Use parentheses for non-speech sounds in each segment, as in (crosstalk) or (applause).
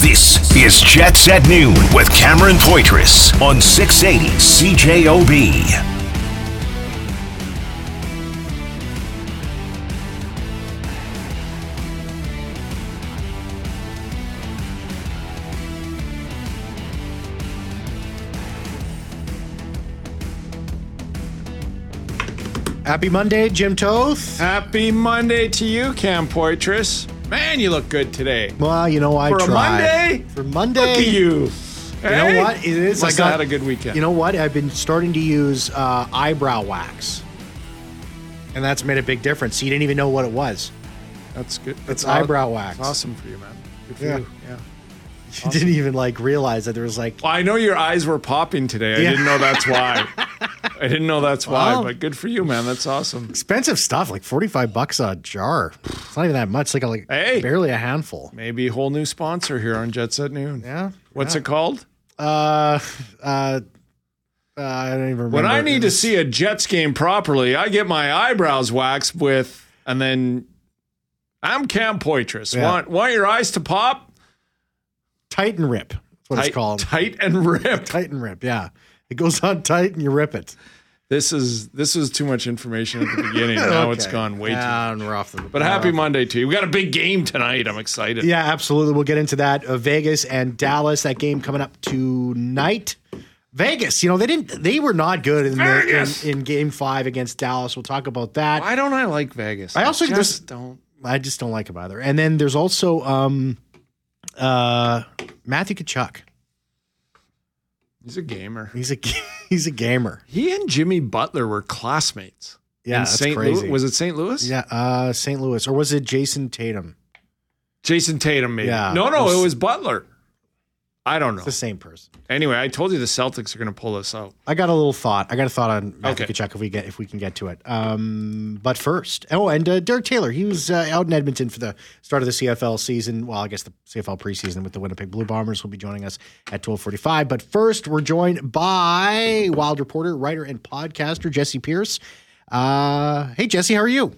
This is Jets at Noon with Cameron Poitras on 680 CJOB. Happy Monday, Jim Toth. Happy Monday to you, Cam Poitras. Man, you look good today. Well, you know I tried. For tried. Monday? For Monday. Look at you. You know what? It is. Must I got had a good weekend. You know what? I've been starting to use uh, eyebrow wax, and that's made a big difference. You didn't even know what it was. that's good. It's That's eyebrow aw- wax. That's awesome for you, man. Good for Yeah. you. Yeah. You didn't even like realize that there was like. Well, I know your eyes were popping today. I Yeah. didn't know that's why. I didn't know that's why, Wow. but good for you, man. That's awesome. Expensive stuff, like forty-five bucks a jar. It's not even that much. It's like a, like Hey. barely a handful. Maybe a whole new sponsor here on Jets at Noon. Yeah. What's it called? Uh, uh, uh, I don't even remember. When I need to see a Jets game properly, I get my eyebrows waxed with, and then I'm Cam Poitras. Yeah. Want want your eyes to pop? Tight and rip. That's what tight, it's called. tight and ripped. Tight and rip. Yeah, it goes on tight and you rip it. This is this is too much information at the beginning. (laughs) Now it's gone way too. Yeah, and we're off the. But happy Monday to you. We got a big game tonight. I'm excited. Yeah, absolutely. We'll get into that. Uh, Vegas and Dallas. That game coming up tonight. Vegas, you know they didn't. They were not good in, the, in in Game Five against Dallas. We'll talk about that. Why don't I like Vegas? I also just just- don't. I just don't like them either. And then there's also um, uh, Matthew Tkachuk. He's a gamer. He's a (laughs) he's a gamer. He and Jimmy Butler were classmates. Yeah, that's St. crazy. Louis. Was it St. Louis? Yeah, uh, St. Louis, or was it Jayson Tatum? Jayson Tatum, maybe. Yeah, no, no, it was- it was Butler. I don't know. It's the same person. Anyway, I told you the Celtics are going to pull this out. I got a little thought. I got a thought on Matthew Okay. Tkachuk if we get if we can get to it. Um, but first, oh, and uh, Derek Taylor, he was uh, out in Edmonton for the start of the CFL season. Well, I guess the CFL preseason with the Winnipeg Blue Bombers will be joining us at twelve forty five. But first, we're joined by Wild reporter, writer, and podcaster Jessi Pierce. Uh, hey, Jessi, how are you?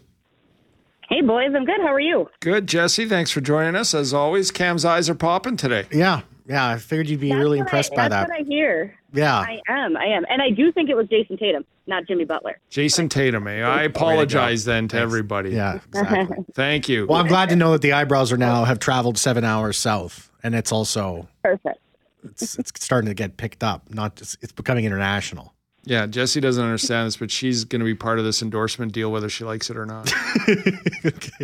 Hey, boys, I'm good. How are you? Good, Jessi. Thanks for joining us. As always, Cam's eyes are popping today. Yeah, yeah. I figured you'd be That's really impressed I, by that's that. what I hear. yeah, I am. I am. And I do think it was Jayson Tatum, not Jimmy Butler. Jayson Tatum, eh? I apologize then to everybody. yeah, (laughs) exactly. Thank you. well, I'm glad to know that the eyebrows are now have traveled seven hours south, and it's also Perfect. it's, it's starting to get picked up. Not just, it's becoming international. Yeah, Jessi doesn't understand this, but she's going to be part of this endorsement deal, whether she likes it or not. (laughs)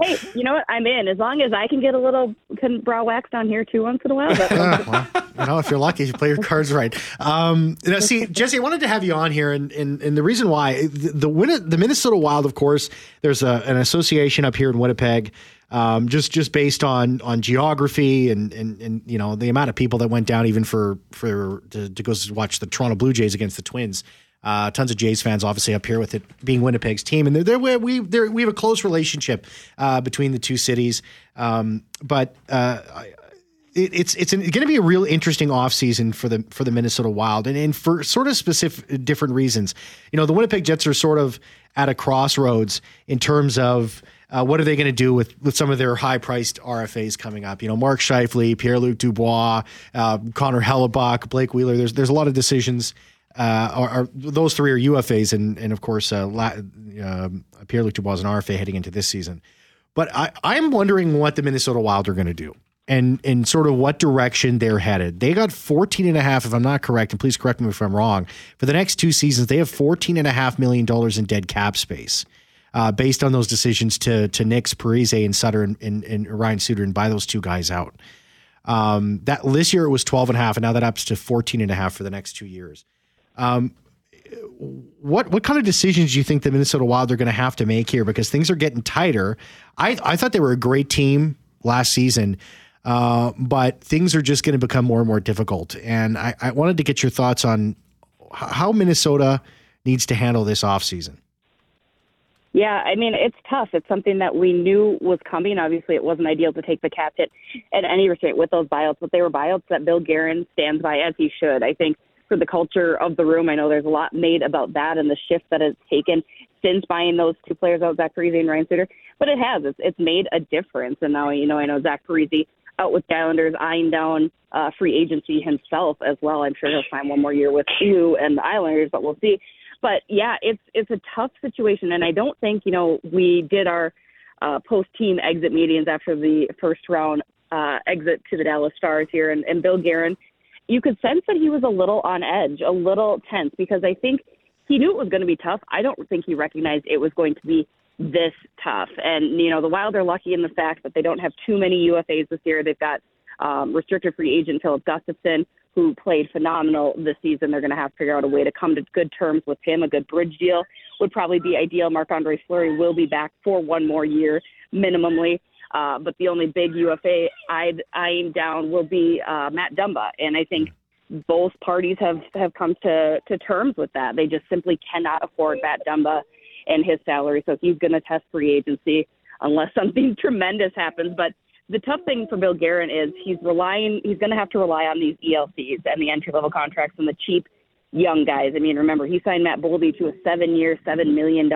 Hey, you know what? I'm in. As long as I can get a little can brow wax down here too once in a while. But well, you know, if you're lucky, you play your cards right. Um, you know, see, Jessi, I wanted to have you on here, and and, and the reason why the the, Win- the Minnesota Wild, of course, there's a, an association up here in Winnipeg. Um, just just based on on geography and, and and you know the amount of people that went down even for for to, to go watch the Toronto Blue Jays against the Twins. Uh, tons of Jays fans, obviously, up here with it being Winnipeg's team, and they're, they're, we they're, we have a close relationship uh, between the two cities. Um, but uh, it's it's going to be a real interesting offseason for the for the Minnesota Wild, and, and for sort of specific different reasons. You know, the Winnipeg Jets are sort of at a crossroads in terms of. Uh, what are they going to do with, with some of their high priced RFAs coming up? You know, Mark Scheifele, Pierre Luc Dubois, uh, Connor Hellebuyck, Blake Wheeler. There's there's a lot of decisions. Uh, are, are those three are UFAs, and and of course, uh, uh, Pierre Luc Dubois is an RFA heading into this season. But I, I'm wondering what the Minnesota Wild are going to do and and sort of what direction they're headed. They got 14 and a half, if I'm not correct, and please correct me if I'm wrong. For the next two seasons, they have 14 and a half million dollars in dead cap space. Uh, based on those decisions to to Nix, Parise, and Suter and, and, and Ryan Suter and buy those two guys out. Um, that this year it was 12 and a half, and now that ups to 14 and a half for the next two years. Um, what what kind of decisions do you think the Minnesota Wild are going to have to make here? Because things are getting tighter. I I thought they were a great team last season, uh, but things are just going to become more and more difficult. And I, I wanted to get your thoughts on how Minnesota needs to handle this offseason. Yeah, I mean, it's tough. It's something that we knew was coming. Obviously, it wasn't ideal to take the cap hit at any restraint with those buyouts, but they were buyouts that Bill Guerin stands by as he should. I think for the culture of the room, I know there's a lot made about that and the shift that it's taken since buying those two players out, Zach Parise and Ryan Suter. But it has. It's, it's made a difference. And now, you know, I know Zach Parise out with Islanders, eyeing down uh, free agency himself as well. I'm sure he'll sign one more year with you and the Islanders, but we'll see. But yeah, it's it's a tough situation, and I don't think you know we did our uh, post team exit meetings after the first round uh, exit to the Dallas Stars here, and, and Bill Guerin. You could sense that he was a little on edge, a little tense, because I think he knew it was going to be tough. I don't think he recognized it was going to be this tough. And, you know, the Wild are lucky in the fact that they don't have too many UFAs this year. They've got um, restricted free agent Filip Gustavsson, who played phenomenal this season. They're going to have to figure out a way to come to good terms with him. A good bridge deal would probably be ideal. Marc Andre Fleury will be back for one more year, minimally. Uh, but the only big UFA I'd eyeing down will be uh, Matt Dumba. And I think both parties have, have come to, to terms with that. They just simply cannot afford Matt Dumba and his salary. So he's going to test free agency unless (laughs) something tremendous happens. But the tough thing for Bill Guerin is he's relying, he's going to have to rely on these ELCs and the entry level contracts and the cheap young guys. I mean, remember, he signed Matt Boldy to a seven year, $7 million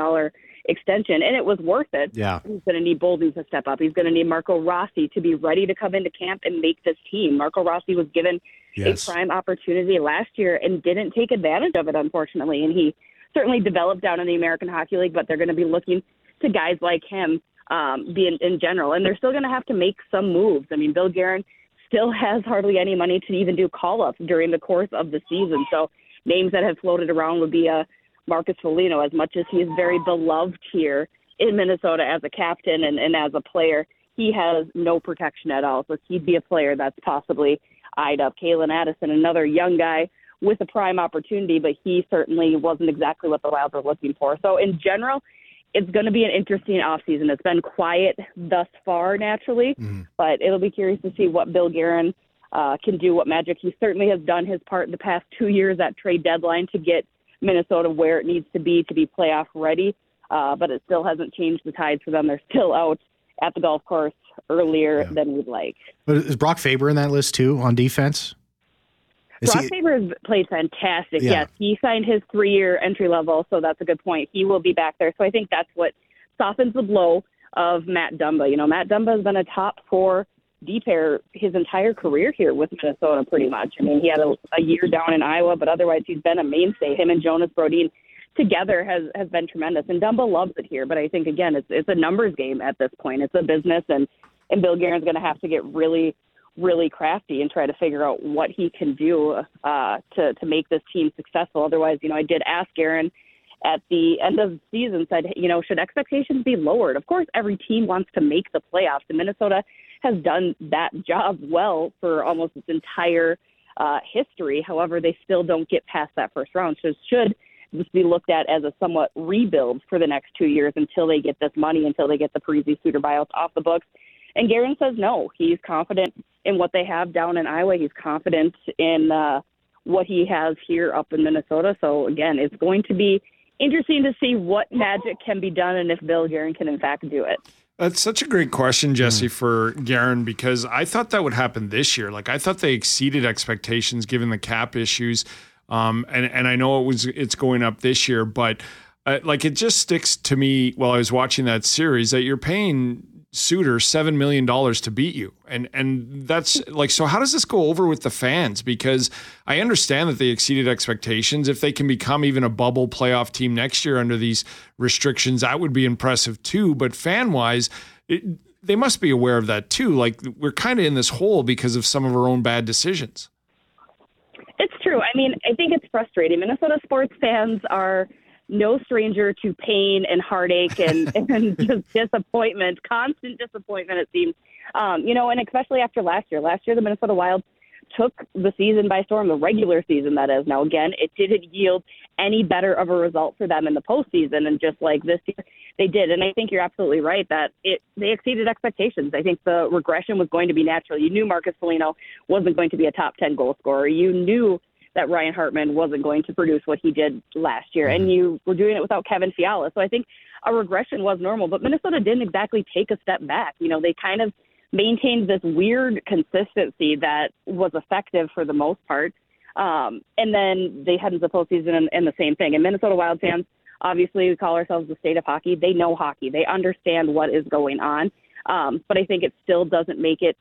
extension, and it was worth it. Yeah. He's going to need Boldy to step up. He's going to need Marco Rossi to be ready to come into camp and make this team. Marco Rossi was given Yes. a prime opportunity last year and didn't take advantage of it, unfortunately. And he certainly developed down in the American Hockey League, but they're going to be looking to guys like him um, be in, in general. And they're still going to have to make some moves. I mean, Bill Guerin still (laughs) has hardly any money to even do call ups during the course of the season. So names that have floated around would be uh, Marcus Foligno, as much as he is very beloved here in Minnesota as a captain and, and as a player. He has no protection at all. So he'd be a player that's possibly eyed up. Calen Addison, another young guy with a prime opportunity, but he certainly wasn't exactly what the Wild were looking for. So in general, it's going to be an interesting offseason. It's been quiet thus far, naturally, but it'll be curious to see what Bill Guerin uh, can do, what magic. He certainly has done his part in the past two years at trade deadline to get Minnesota where it needs to be to be playoff ready, uh, but it still hasn't changed the tides for them. They're still out at the golf course earlier than we'd like. But is Brock Faber in that list too on defense? Is Brock he- Faber has played fantastic. Yeah. Yes, he signed his three-year entry level, so that's a good point. He will be back there. So I think that's what softens the blow of Matt Dumba. You know, Matt Dumba has been a top four D pair his entire career here with Minnesota, pretty much. I mean, he had a, a year down in Iowa, but otherwise he's been a mainstay. Him and Jonas Brodin together has has been tremendous, and Dumba loves it here. But I think again, it's it's a numbers game at this point. It's a business, and and Bill Guerin's going to have to get really really crafty and try to figure out what he can do uh, to to make this team successful. Otherwise, you know, I did ask Guerin at the end of the season, said, you know, should expectations be lowered? Of course, every team wants to make the playoffs, and Minnesota has done that job well for almost its entire uh, history. However, they still don't get past that first round. So should just be looked at as a somewhat rebuild for the next two years until they get this money, until they get the Parise Suter buyouts off the books. And Guerin says no. He's confident in what they have down in Iowa. He's confident in uh, what he has here up in Minnesota. So again, it's going to be interesting to see what magic can be done and if Bill Guerin can in fact do it. That's such a great question, Jessi, for Guerin, because I thought that would happen this year. Like I thought they exceeded expectations given the cap issues, um, and and I know it was it's going up this year, but uh, like it just sticks to me while I was watching that series that you're paying Suter seven million dollars to beat you, and and that's like so. How does this go over with the fans? Because I understand that they exceeded expectations. If they can become even a bubble playoff team next year under these restrictions, that would be impressive too. But fan wise, they must be aware of that too. Like we're kind of in this hole because of some of our own bad decisions. It's true. I mean, I think it's frustrating. Minnesota sports fans are no stranger to pain and heartache and, (laughs) and just disappointment, constant disappointment, it seems. Um, you know, and especially after last year. Last year, the Minnesota Wild took the season by storm, the regular season, that is. Now, again, it didn't yield any better of a result for them in the postseason. And just like this year, they did. And I think you're absolutely right that it they exceeded expectations. I think the regression was going to be natural. You knew Marcus Foligno wasn't going to be a top 10 goal scorer. You knew that Ryan Hartman wasn't going to produce what he did last year, and you were doing it without Kevin Fiala. So I think a regression was normal, but Minnesota didn't exactly take a step back. You know, they kind of maintained this weird consistency that was effective for the most part. Um, and then they head into the postseason and, and the same thing. And Minnesota Wild fans, obviously, we call ourselves the state of hockey. They know hockey. They understand what is going on. Um, but I think it still doesn't make it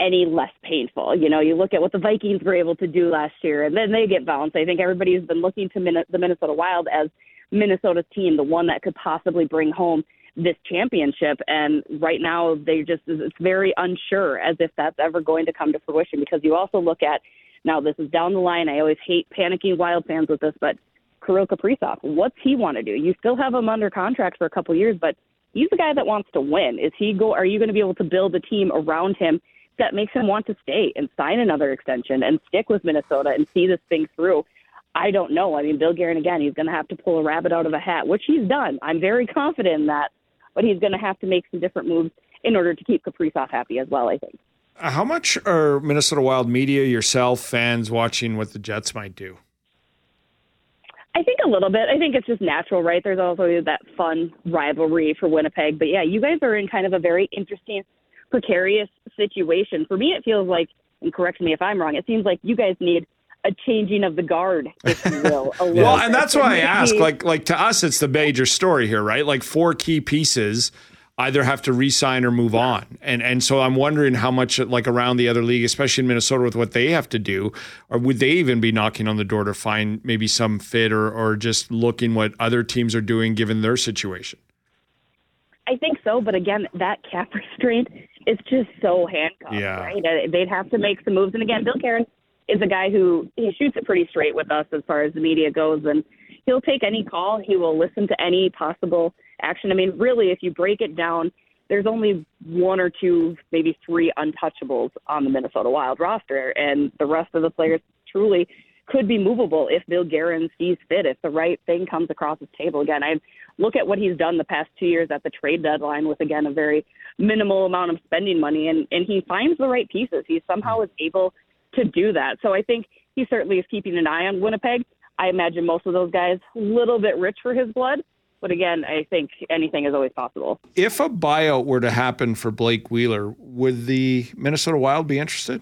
any less painful. You know, you look at what the Vikings were able to do last year, and then they get bounced. I think everybody's been looking to Min- the Minnesota Wild as Minnesota's team, the one that could possibly bring home this championship. And right now, they just it's very unsure as if that's ever going to come to fruition. Because you also look at now, this is down the line. I always hate panicking Wild fans with this, but Kirill Kaprizov, what's he want to do? You still have him under contract for a couple years, but he's the guy that wants to win. Is he go? Are you going to be able to build a team around him? That makes him want to stay and sign another extension and stick with Minnesota and see this thing through. I don't know. I mean, Bill Guerin again, he's going to have to pull a rabbit out of a hat, which he's done. I'm very confident in that, but he's going to have to make some different moves in order to keep Kaprizov happy as well. I think. Uh, how much are Minnesota Wild media, yourself, fans watching what the Jets might do? I think a little bit. I think it's just natural, right? There's also that fun rivalry for Winnipeg. But yeah, you guys are in kind of a very interesting precarious situation. For me, it feels like, and correct me if I'm wrong, it seems like you guys need a changing of the guard, if you will. (laughs) well, and that's why I ask. Like, like to us, it's the major story here, right? Like four key pieces either have to resign or move on. And and so I'm wondering how much like around the other league, especially in Minnesota with what they have to do, or would they even be knocking on the door to find maybe some fit or or just looking what other teams are doing given their situation? I think so, but again, that cap (laughs) restraint is just so handcuffed, yeah. right? Uh, they'd have to make some moves. And again, Bill Guerin is a guy who he shoots it pretty straight with us as far as the media goes, and he'll take any call. He will listen to any possible action. I mean, really, if you break it down, there's only one or two, maybe three untouchables on the Minnesota Wild roster, and the rest of the players truly could be movable if Bill Guerin sees fit, if the right thing comes across his table. Again, I look at what he's done the past two years at the trade deadline with, again, a very minimal amount of spending money, and, and he finds the right pieces. He somehow is able to do that. So I think he certainly is keeping an eye on Winnipeg. I imagine most of those guys a little bit rich for his blood. But again, I think anything is always possible. If a buyout were to happen for Blake Wheeler, would the Minnesota Wild be interested?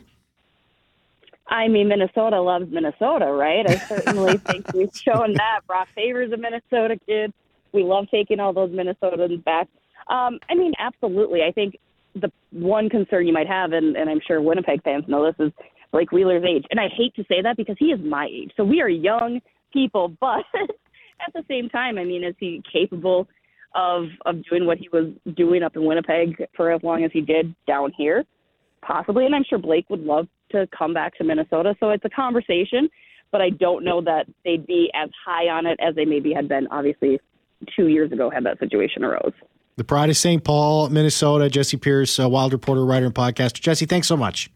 I mean, Minnesota loves Minnesota, right? I certainly (laughs) think we've shown that. Brock Faber's a Minnesota kid. We love taking all those Minnesotans back. Um, I mean, absolutely. I think the one concern you might have, and, and I'm sure Winnipeg fans know this, is Blake Wheeler's age. And I hate to say that because he is my age. So we are young people, (laughs) but at the same time, I mean, is he capable of of doing what he was doing up in Winnipeg for as long as he did down here? Possibly, and I'm sure Blake would love to come back to Minnesota. So it's a conversation, but I don't know that they'd be as high on it as they maybe had been, obviously, two years ago had that situation arose. The Pride of St. Paul, Minnesota, Jessi Pierce, uh, Wild reporter, writer, and podcaster. Jessi, thanks so much.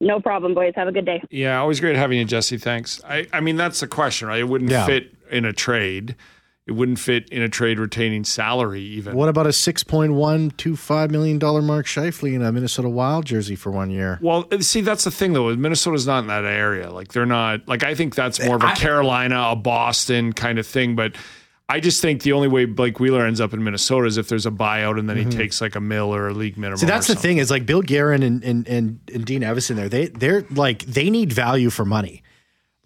No problem, boys. Have a good day. Yeah, always great having you, Jessi. Thanks. I, I mean, that's the question, right? It wouldn't yeah. fit in a trade. It wouldn't fit in a trade retaining salary, even. What about a $6.125 million Mark Scheifele in a Minnesota Wild jersey for one year? Well, see, that's the thing, though. Minnesota's not in that area. Like, they're not, like, I think that's more of a I, Carolina, a Boston kind of thing. But I just think the only way Blake Wheeler ends up in Minnesota is if there's a buyout and then mm-hmm. he takes like a mill or a league minimum. See, that's the thing is like Bill Guerin and, and, and, and Dean Evason there, they, they're like, they need value for money.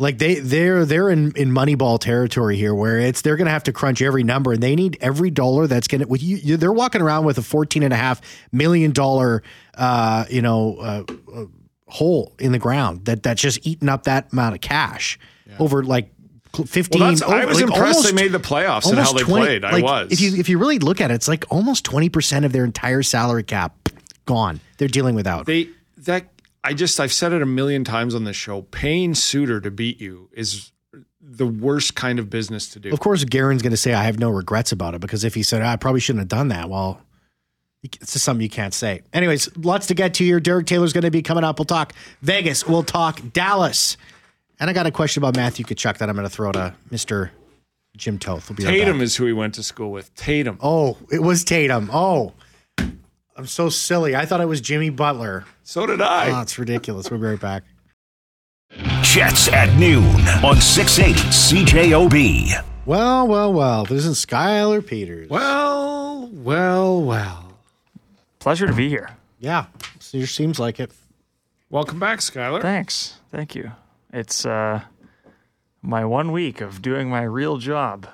Like they they're they're in in Moneyball territory here, where it's they're going to have to crunch every number, and they need every dollar that's going to. With you, they're walking around with a fourteen and a half million dollar, uh, you know, uh, uh, hole in the ground that that's just eating up that amount of cash yeah. over like 15 well, I was like impressed almost, they made the playoffs and how they 20, played. I was. If you if you really look at it, it's like almost 20% of their entire salary cap gone. They're dealing without. They that I just I've said it a million times on this show. Paying Suter to beat you is the worst kind of business to do. Of course, Guerin's going to say I have no regrets about it because if he said I probably shouldn't have done that, well, it's just something you can't say. Anyways, lots to get to here. Derek Taylor's going to be coming up. We'll talk Vegas. We'll talk Dallas. And I got a question about Matthew Tkachuk that I'm going to throw to Mister Jim Toth. We'll Tatum right is who he went to school with. Tatum. Oh, it was Tatum. Oh, I'm so silly. I thought it was Jimmy Butler. So did I. Oh, it's ridiculous. We'll be right back. Jets at noon on 680 CJOB. Well, well, well. This isn't Skylar Peters. Well, well, well. Pleasure to be here. Yeah, it seems like it. Welcome back, Skylar. Thanks. Thank you. It's uh, my one week of doing my real job.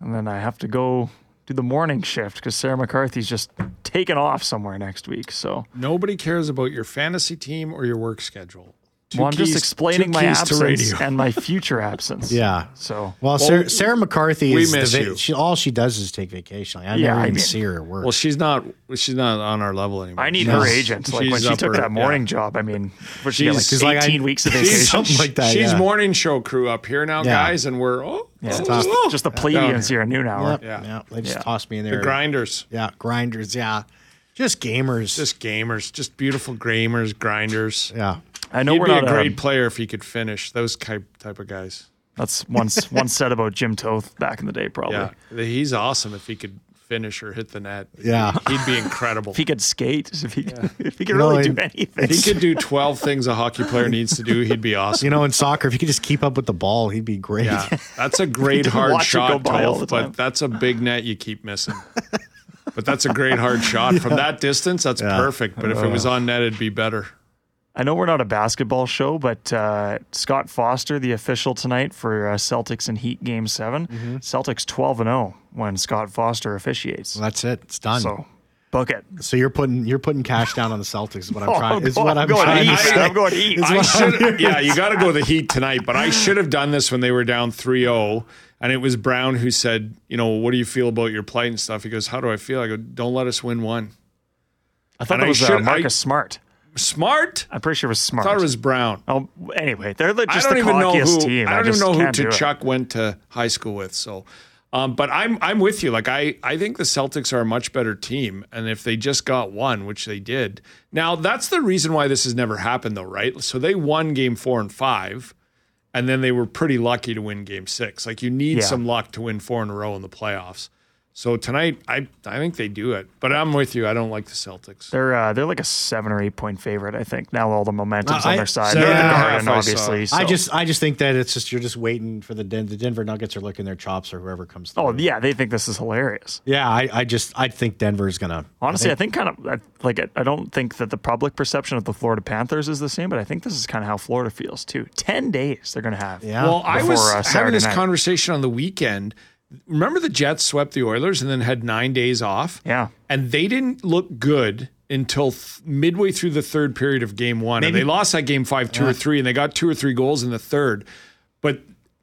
And then I have to go do the morning shift because Sarah McCarthy's just taken off somewhere next week. So, Nobody cares about your fantasy team or your work schedule. Two well, I'm just explaining my keys to absence radio. and my future absence. (laughs) Yeah. So, Well, Sarah, Sarah McCarthy we is miss va- you. She, all she does is take vacation. Like, I Yeah, never I even mean- see her at work. Well, she's not. She's not on our level anymore. I need No. her agent. Like when she took her- that morning yeah. job, I mean, what she got, like She's- she's like, 18 I- weeks of she's vacation. something like that. She's yeah. morning show crew up here now, Yeah. guys, and we're oh, Yeah, oh, just, oh. just the plebeians here at noon hour. Yep. Yeah. Yeah. They just Yeah. tossed me in there. the there. grinders, Yeah. Grinders. Yeah. Just gamers. just gamers, just beautiful gamers, grinders. yeah. I know He'd we're be not a great um, player if he could finish. Those type type of guys. That's once once said about Jim Toth back in the day, probably. Yeah, he's awesome if he could finish or hit the net. Yeah. he'd be incredible. (laughs) If he could skate, if he (laughs) if he could know, really do anything. If he could do (laughs) 12 things a hockey player needs to do, he'd be awesome. You know, in soccer, if he could just keep up with the ball, he'd be great. Yeah, that's a great hard watch it go shot, by all the Toph, time. but that's a big net you keep missing. but that's a great hard shot. From that distance, that's Yeah. perfect. But if it was on net, it'd be better. I know we're not a basketball show, but uh, Scott Foster, the official tonight for uh, Celtics and Heat Game 7 Mm-hmm. Celtics twelve and zero when Scott Foster officiates. That's it. It's done. So, So book it. So you're putting you're putting cash down on the Celtics. Is what I'm (laughs) Oh, trying. Is what I'm I'm going trying Heat, to man. say. I'm going Heat. I should, yeah, you got to go the (laughs) Heat tonight. But I should have done this when they were down 3-0, and it was Brown who said, "You know, what do you feel about your plight and stuff?" He goes, "How do I feel?" I go, "Don't let us win one." I thought And it I was uh, should- Marcus I- Smart. Smart. I'm pretty sure it was Smart. I thought it was Brown. Oh, anyway, they're the, just I don't the even know who. team. I don't even know who do. Chuck went to high school with. So, um, but I'm I'm with you. Like I I think the Celtics are a much better team, and if they just got one, which they did, now that's the reason why this has never happened, though, right? So they won Game Four and Five, and then they were pretty lucky to win Game Six. Like you need Yeah. some luck to win four in a row in the playoffs. So tonight, I I think they do it, but I'm with you. I don't like the Celtics. They're uh, they're like a seven or eight point favorite. I think now all the momentum's Uh, on I- their side. seven They're in the a Garden, I saw. obviously. I just I just think that it's just you're just waiting for the Den- the Denver Nuggets are licking their chops or whoever comes. Through. oh yeah, they think this is hilarious. yeah. I, I just I think Denver's gonna Honestly, I think, kind of I- like I- I don't think that the public perception of the Florida Panthers is the same, but I think this is kind of how Florida feels too. Ten days they're going to have. Yeah. Well, I before, was uh, having Saturday this night. conversation on the weekend. Remember the Jets swept the Oilers and then had nine days off? Yeah. And they didn't look good until th- midway through the third period of game one. and Maybe- they lost that game five, two or three, and they got two or three goals in the third. But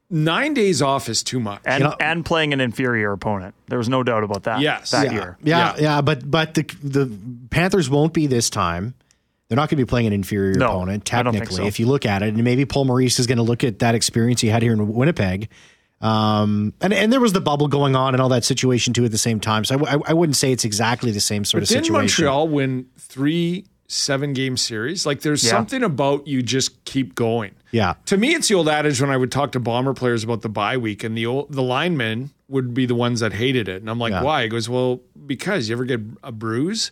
nine days off is too much. and and playing an inferior opponent. There was no doubt about that. Yes. that Yeah. year. Yeah, Yeah. yeah, but but the the Panthers won't be this time. They're not going to be playing an inferior No, opponent I don't think technically. so. If you look at it, and maybe Paul Maurice is going to look at that experience he had here in Winnipeg. Um, and and there was the bubble going on and all that situation too at the same time. So I, w- I- wouldn't say it's exactly the same sort But of didn't situation. Montreal win three seven game series? Like there's Yeah. something about you just keep going. Yeah, To me, it's the old adage when I would talk to bomber players about the bye week, and the old, the linemen would be the ones that hated it. And I'm like, Yeah. why? He goes, well, because you ever get a bruise,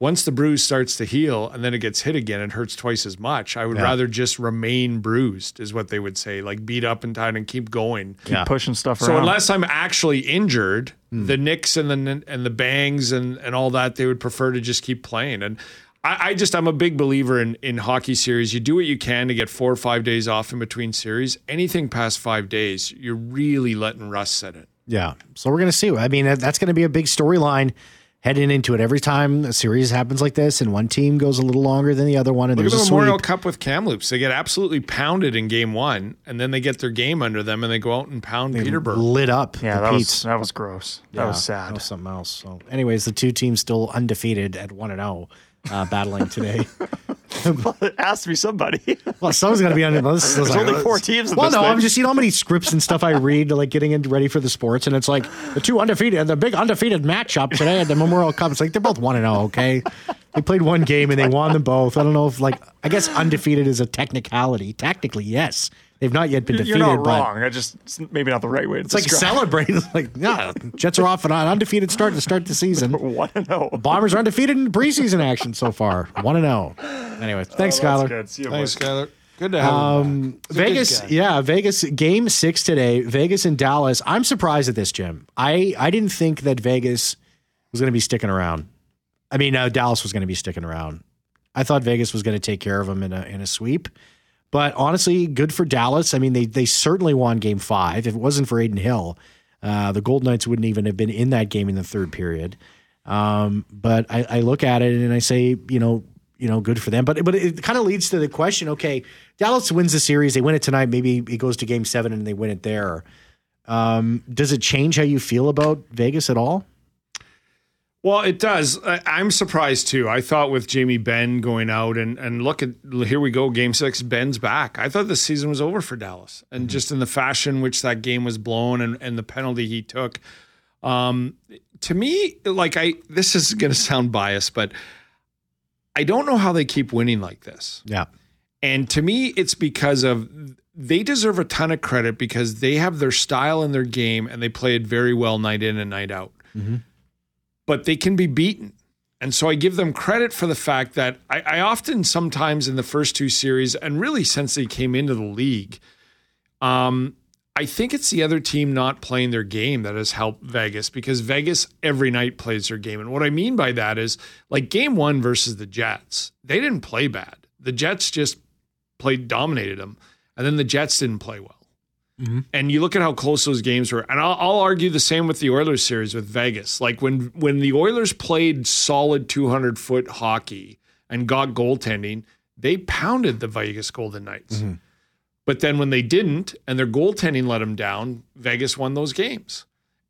once the bruise starts to heal and then it gets hit again, it hurts twice as much. I would Yeah. rather just remain bruised, is what they would say, like beat up and tied and keep going. yeah. Pushing stuff around. So around. unless I'm actually injured, Hmm. the nicks and the and the bangs and and all that, they would prefer to just keep playing. And I, I just I'm a big believer in in hockey series. You do what you can to get four or five days off in between series. Anything past five days, you're really letting rust set it. Yeah. So we're going to see. I mean, that's going to be a big storyline heading into it. Every time a series happens like this and one team goes a little longer than the other one and Look at there's the a Memorial sweep. Cup with Kamloops. They get absolutely pounded in game one, and then they get their game under them, and they go out and pound Peterborough. lit up. yeah, the that was that was gross. That Yeah, was sad. That was something else. So, anyways, the two teams still undefeated at one and zero, uh, battling today. (laughs) it has to be somebody. (laughs) well, someone's got to be on. There's There's only four teams. Well, no, thing. I'm just know how many scripts and stuff I read like getting in, ready for the sports, and it's like the two undefeated, the big undefeated matchup today at the Memorial Cup. It's like they're both one and zero. Okay, they played one game and they won them both. I don't know if like I guess undefeated is a technicality. Technically, yes, they've not yet been You're defeated, not but. wrong. I just it's maybe not the right way to It's like celebrating. It's (laughs) like, yeah, Jets are off and on undefeated start to start the season. (laughs) One and zero. Bombers are undefeated in preseason action so far. One and zero. Anyway, thanks, Skylar. Good. See you, Thanks, boys. Skyler. Good to have um, Vegas, yeah, Vegas game six today. Vegas and Dallas. I'm surprised at this, Jim. I I didn't think that Vegas was going to be sticking around. I mean, uh, Dallas was going to be sticking around. I thought Vegas was going to take care of them in a in a sweep. But honestly, good for Dallas. I mean, they they certainly won Game Five. If it wasn't for Adin Hill, Uh, the Golden Knights wouldn't even have been in that game in the third period. Um, but I, I look at it and I say, you know, you know, good for them. But but it kind of leads to the question: Okay, Dallas wins the series, they win it tonight. Maybe it goes to Game Seven and they win it there. Um, does it change how you feel about Vegas at all? Well, it does. I, I'm surprised too. I thought with Jamie Benn going out and and look at here we go, Game Six. Benn's back. I thought the season was over for Dallas, and just in the fashion which that game was blown and and the penalty he took. Um, to me, like I, this is going to sound biased, but I don't know how they keep winning like this. Yeah. And to me, it's because of they deserve a ton of credit because they have their style in their game and they play it very well night in and night out. But they can be beaten. And so I give them credit for the fact that I, I often sometimes in the first two series, and really since they came into the league, um, I think it's the other team not playing their game that has helped Vegas because Vegas every night plays their game. And what I mean by that is like game one versus the Jets, they didn't play bad. The Jets just played, dominated them. And then the Jets didn't play well. Mm-hmm. And you look at how close those games were. And I'll, I'll argue the same with the Oilers series with Vegas. Like when, when the Oilers played solid 200 foot hockey and got goaltending, they pounded the Vegas Golden Knights. Mm-hmm. But then when they didn't and their goaltending let them down, Vegas won those games.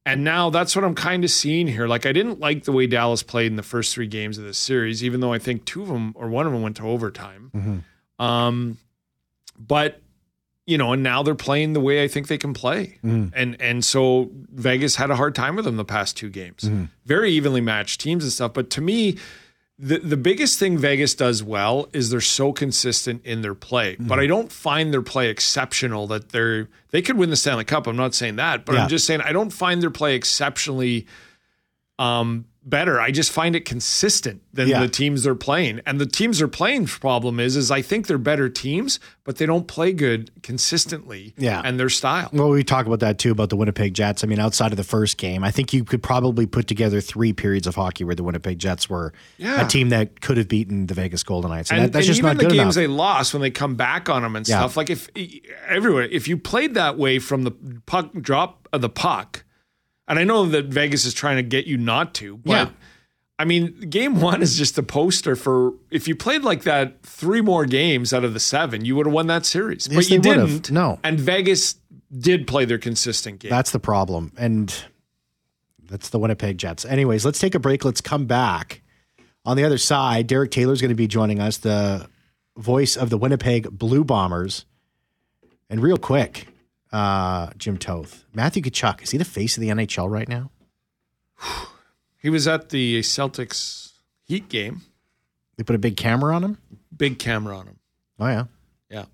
And now that's what I'm kind of seeing here. Like I didn't like the way Dallas played in the first three games of this series, even though I think two of them or one of them went to overtime. Mm-hmm. Um, but you know, and now they're playing the way I think they can play. Mm. And and so Vegas had a hard time with them the past two games. Mm. Very evenly matched teams and stuff. But to me, the the biggest thing Vegas does well is they're so consistent in their play. Mm-hmm. But I don't find their play exceptional that they're they could win the Stanley Cup. I'm not saying that, but Yeah. I'm just saying I don't find their play exceptionally um better. I just find it consistent than Yeah. the teams they're playing. And the teams they're playing problem is is I think they're better teams, but they don't play good consistently Yeah. and their style. Well, we talk about that too about the Winnipeg Jets. I mean, outside of the first game, I think you could probably put together three periods of hockey where the Winnipeg Jets were Yeah. a team that could have beaten the Vegas Golden Knights, and, And, that, that's and just even not the games enough. they lost when they come back on them and Yeah. stuff. Like if everywhere, if you played that way from the puck drop of the puck, and I know that Vegas is trying to get you not to, but Yeah. I mean, game one is just a poster for if you played like that three more games out of the seven, you would have won that series. Yes, but you would have. didn't. No. And Vegas did play their consistent game. That's the problem. And that's the Winnipeg Jets. Anyways, let's take a break. Let's come back. On the other side, Derek Taylor is going to be joining us, the voice of the Winnipeg Blue Bombers. And real quick, uh, Jim Toth, Matthew Tkachuk, is he the face of the NHL right now? he was at the Celtics Heat game, They put a big camera on him? big camera on him. Oh, yeah. Yeah.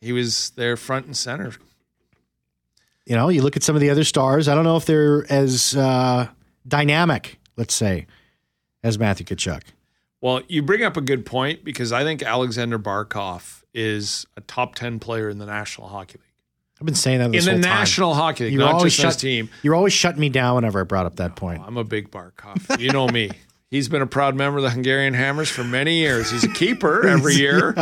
He was there front and center. You know, you look at some of the other stars. I don't know if they're as uh, dynamic, let's say, as Matthew Tkachuk. Well, you bring up a good point because I think Aleksander Barkov is a top 10 player in the National Hockey League. I've been saying that this in the whole time. National Hockey League, You're not always just shut, team. You're always shutting me down whenever I brought up that point. I'm a big Barkov. You know me. (laughs) He's been a proud member of the Hungarian Hammers for many years. He's a keeper (laughs) every year.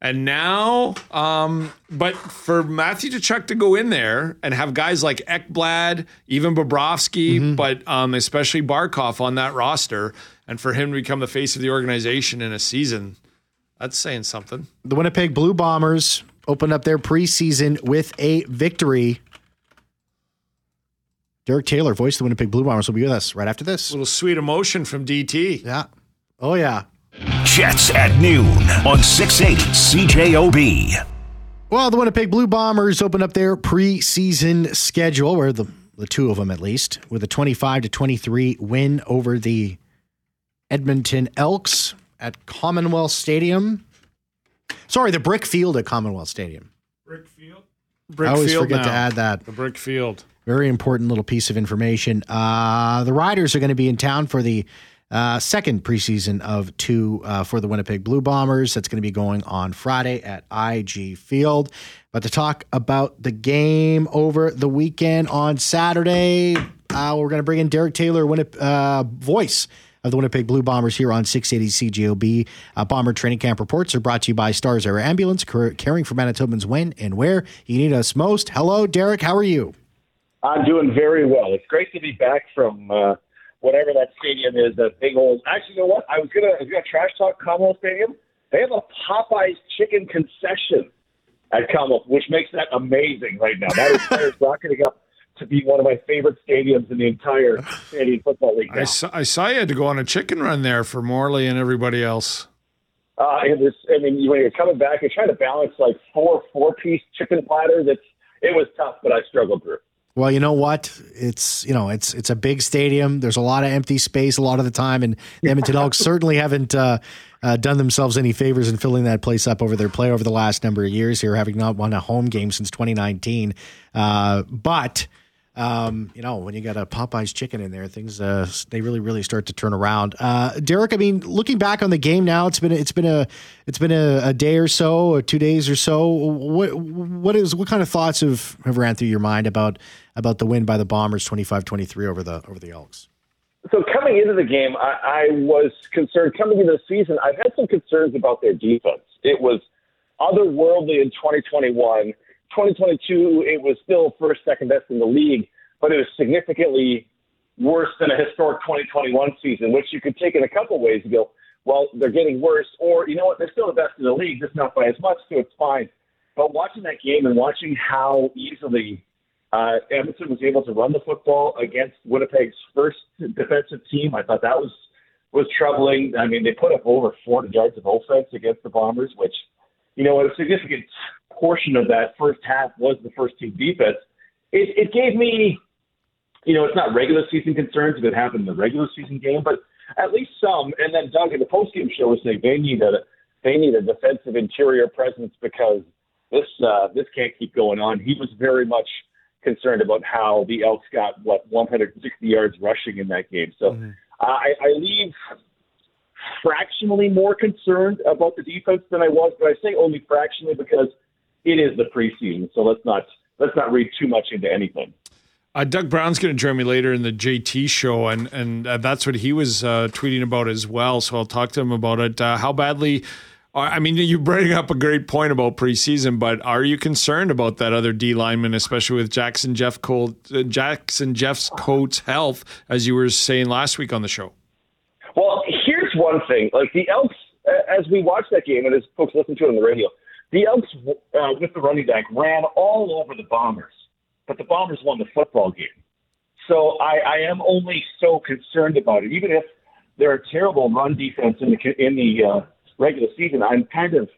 And now, um, but for Matthew Tkachuk to go in there and have guys like Ekblad, even Bobrovsky, Mm-hmm. but um, especially Barkov on that roster, and for him to become the face of the organization in a season, that's saying something. The Winnipeg Blue Bombers opened up their preseason with a victory. Derek Taylor, voice of the Winnipeg Blue Bombers, will be with us right after this. A little sweet emotion from DT. Yeah. Oh, yeah. Jets at noon on 680 CJOB. Well, the Winnipeg Blue Bombers opened up their preseason schedule, or the, the two of them at least, with a 25 to 23 win over the Edmonton Elks at Commonwealth Stadium. Sorry, the Brick Field at Commonwealth Stadium. Brickfield. I always Brickfield forget to add that. The brick field. Very important little piece of information. Uh, the Riders are going to be in town for the uh, second preseason of two uh, for the Winnipeg Blue Bombers. That's going to be going on Friday at IG Field. But to talk about the game over the weekend on Saturday, uh, we're going to bring in Derek Taylor, Winnip- uh, voice of the Winnipeg Blue Bombers here on 680 CJOB. Uh, Bomber Training Camp reports are brought to you by Stars Air Ambulance, caring for Manitobans when and where you need us most. Hello, Derek. How are you? I'm doing very well. It's great to be back from uh, whatever that stadium is. That big old. Actually, you know what? I was gonna. Gonna trash talk Commonwealth Stadium. They have a Popeyes chicken concession at Commonwealth, which makes that amazing right now. That is rocketing up to be one of my favorite stadiums in the entire (sighs) Canadian Football League. I saw, I saw you had to go on a chicken run there for Morley and everybody else. Uh, it was, I mean, when you're coming back, you're trying to balance like four four-piece chicken platters. It's it was tough, but I struggled through. Well, you know what? It's you know it's it's a big stadium. There's a lot of empty space a lot of the time, and the Edmonton (laughs) Elks certainly haven't uh, uh, done themselves any favors in filling that place up over their play over the last number of years here, having not won a home game since 2019. Uh, but um, you know, when you got a Popeyes chicken in there, things uh, they really really start to turn around. Uh, Derek, I mean, looking back on the game now, it's been it's been a it's been a, a, day or so, or two days or so. What what is what kind of thoughts have, have ran through your mind about about the win by the Bombers 25-23 over the over the Elks? So coming into the game, I, I was concerned. Coming into the season, I've had some concerns about their defense. It was otherworldly in 2021 2022, it was still first, second best in the league, but it was significantly worse than a historic 2021 season, which you could take in a couple ways and go, well, they're getting worse, or you know what, they're still the best in the league, just not by as much, so it's fine. But watching that game and watching how easily uh, Edmonton was able to run the football against Winnipeg's first defensive team, I thought that was was troubling. I mean, they put up over 400 yards of offense against the Bombers, which you know, a significant portion of that first half was the first team defense. It, it gave me, you know, it's not regular season concerns if it happened in the regular season game, but at least some. And then Doug in the postgame show was saying they need a they need a defensive interior presence because this uh, this can't keep going on. He was very much concerned about how the Elks got what 160 yards rushing in that game. So mm-hmm. I, I leave fractionally more concerned about the defense than I was, but I say only fractionally because it is the preseason. So let's not let's not read too much into anything. Uh, Doug Brown's going to join me later in the JT show, and and uh, that's what he was uh, tweeting about as well. So I'll talk to him about it. Uh, how badly? Uh, I mean, you bring up a great point about preseason, but are you concerned about that other D lineman, especially with Jackson Jeffcoat, uh, Jackson Jeff's coach's health, as you were saying last week on the show? Well, one thing. Like the Elks, as we watched that game, and as folks listen to it on the radio, the Elks uh, with the running back ran all over the Bombers, but the Bombers won the football game. So I, I am only so concerned about it. Even if they're a terrible run defense in the in the uh, regular season, I'm kind of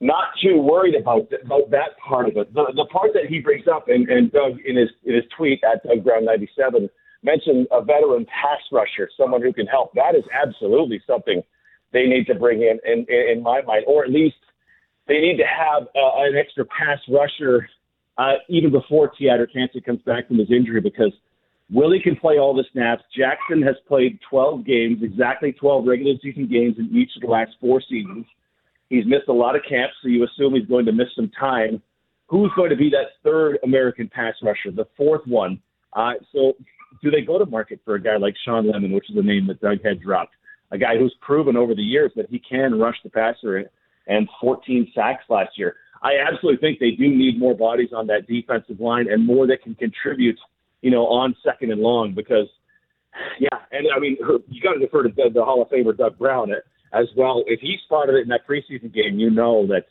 not too worried about about that part of it. The the part that he brings up, and, and Doug in his in his tweet at Doug Brown ninety seven mentioned a veteran pass rusher, someone who can help. That is absolutely something they need to bring in, in, in my mind, or at least they need to have uh, an extra pass rusher uh, even before Teater Cancer comes back from his injury because Willie can play all the snaps. Jackson has played 12 games, exactly 12 regular season games in each of the last four seasons. He's missed a lot of camps, so you assume he's going to miss some time. Who's going to be that third American pass rusher, the fourth one? Uh, so do they go to market for a guy like Shawn Lemon, which is a name that Doug had dropped, a guy who's proven over the years that he can rush the passer and 14 sacks last year. I absolutely think they do need more bodies on that defensive line and more that can contribute, you know, on second and long because, yeah, and I mean, you got to defer to the, the Hall of Famer Doug Brown as well. If he spotted it in that preseason game, you know that,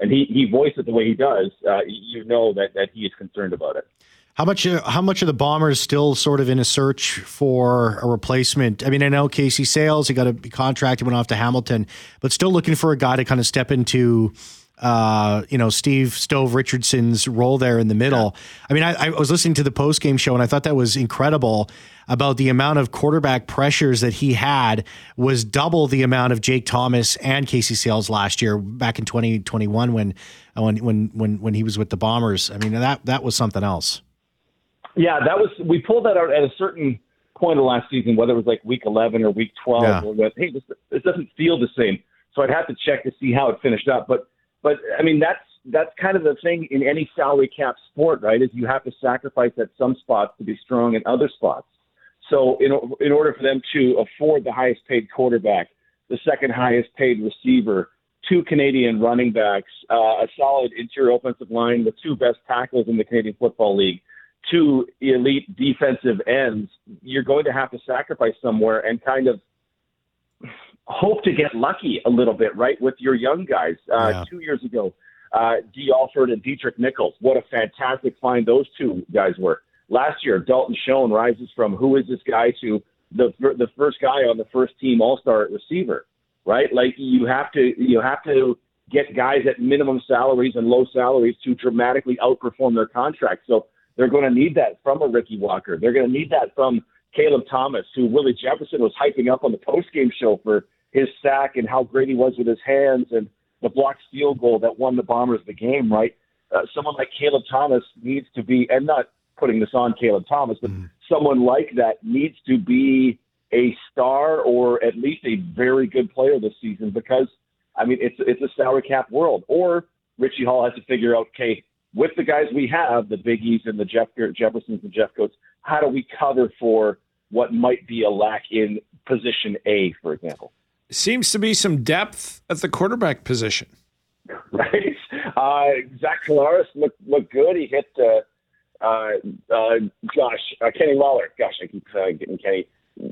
and he he voiced it the way he does, uh, you know that that he is concerned about it. How much? Uh, how much of the Bombers still sort of in a search for a replacement? I mean, I know Casey Sayles, he got a contract, he went off to Hamilton, but still looking for a guy to kind of step into uh, you know, Steve Stove Richardson's role there in the middle. I mean, I, I, was listening to the post game show and I thought that was incredible about the amount of quarterback pressures that he had was double the amount of Jake Thomas and Casey Sayles last year back in 2021 when when when when when he was with the Bombers. I mean, that that was something else. Yeah, that was we pulled that out at a certain point of last season, whether it was like week 11 or week 12. Yeah. We went, hey, this, this doesn't feel the same. So I'd have to check to see how it finished up. But but I mean that's that's kind of the thing in any salary cap sport, right? Is you have to sacrifice at some spots to be strong in other spots. So in in order for them to afford the highest paid quarterback, the second highest paid receiver, two Canadian running backs, uh, a solid interior offensive line, the two best tackles in the Canadian Football League two elite defensive ends, you're going to have to sacrifice somewhere and kind of hope to get lucky a little bit, right, with your young guys. Uh, yeah. Two years ago, uh, Dee Alford and Deatrick Nichols. What a fantastic find those two guys were. Last year, Dalton Schoen rises from who is this guy to the the first guy on the first team All Star receiver, right? Like you have to you have to get guys at minimum salaries and low salaries to dramatically outperform their contracts. So they're going to need that from a Ricky Walker. They're going to need that from Caleb Thomas, who Willie Jefferson was hyping up on the post game show for his sack and how great he was with his hands and the blocked field goal that won the Bombers the game, right? Uh, someone like Caleb Thomas needs to be, and not putting this on Caleb Thomas, but mm. someone like that needs to be a star or at least a very good player this season because, I mean, it's it's a salary cap world. Or Richie Hall has to figure out, okay, with the guys we have, the Biggies and the Jeff Jeffersons and Jeffcoats, how do we cover for what might be a lack in position A, for example? seems to be some depth at the quarterback position. (laughs) Right. Uh, Zach Collaros looked, looked good. He hit, uh, uh, uh, gosh, uh, Kenny Lawler. Gosh, I keep uh, getting Kenny.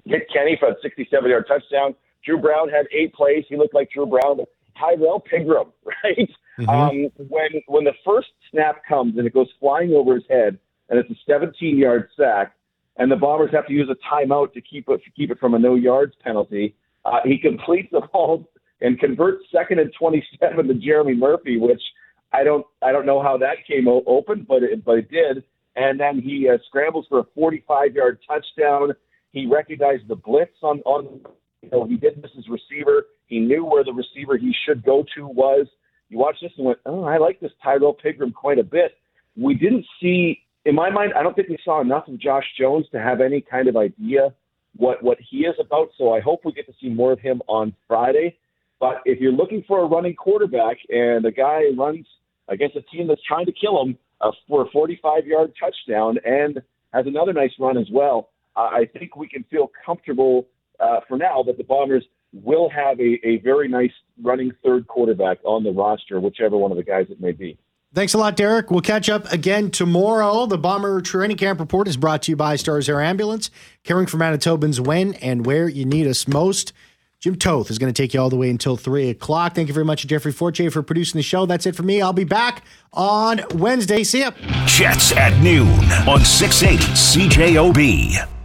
Hit Kenny for a 67 yard touchdown. Dru Brown had eight plays. He looked like Dru Brown. Tyrrell Pigrome, (laughs) right? Mm-hmm. Um, when when the first snap comes and it goes flying over his head, and it's a 17 yard sack, and the Bombers have to use a timeout to keep it to keep it from a no yards penalty. Uh, he completes the (laughs) ball and converts second and 27 to Jeremy Murphy, which I don't I don't know how that came open, but it, but it did. And then he uh, scrambles for a 45 yard touchdown. He recognized the blitz on on. You know, he did miss his receiver. He knew where the receiver he should go to was. You watch this and went, oh, I like this Tyrrell Pigrome quite a bit. We didn't see, in my mind, I don't think we saw enough of Josh Jones to have any kind of idea what what he is about. So I hope we get to see more of him on Friday. But if you're looking for a running quarterback and a guy runs against a team that's trying to kill him uh, for a 45 yard touchdown and has another nice run as well, I think we can feel comfortable uh, for now that the Bombers will have a, a very nice running third quarterback on the roster, whichever one of the guys it may be. Thanks a lot, Derek. We'll catch up again tomorrow. The Bomber Training Camp Report is brought to you by Stars Air Ambulance, caring for Manitobans when and where you need us most. Jim Toth is going to take you all the way until 3 o'clock. Thank you very much, Jeffrey Fortier, for producing the show. That's it for me. I'll be back on Wednesday. See ya. Jets at noon on 680 CJOB.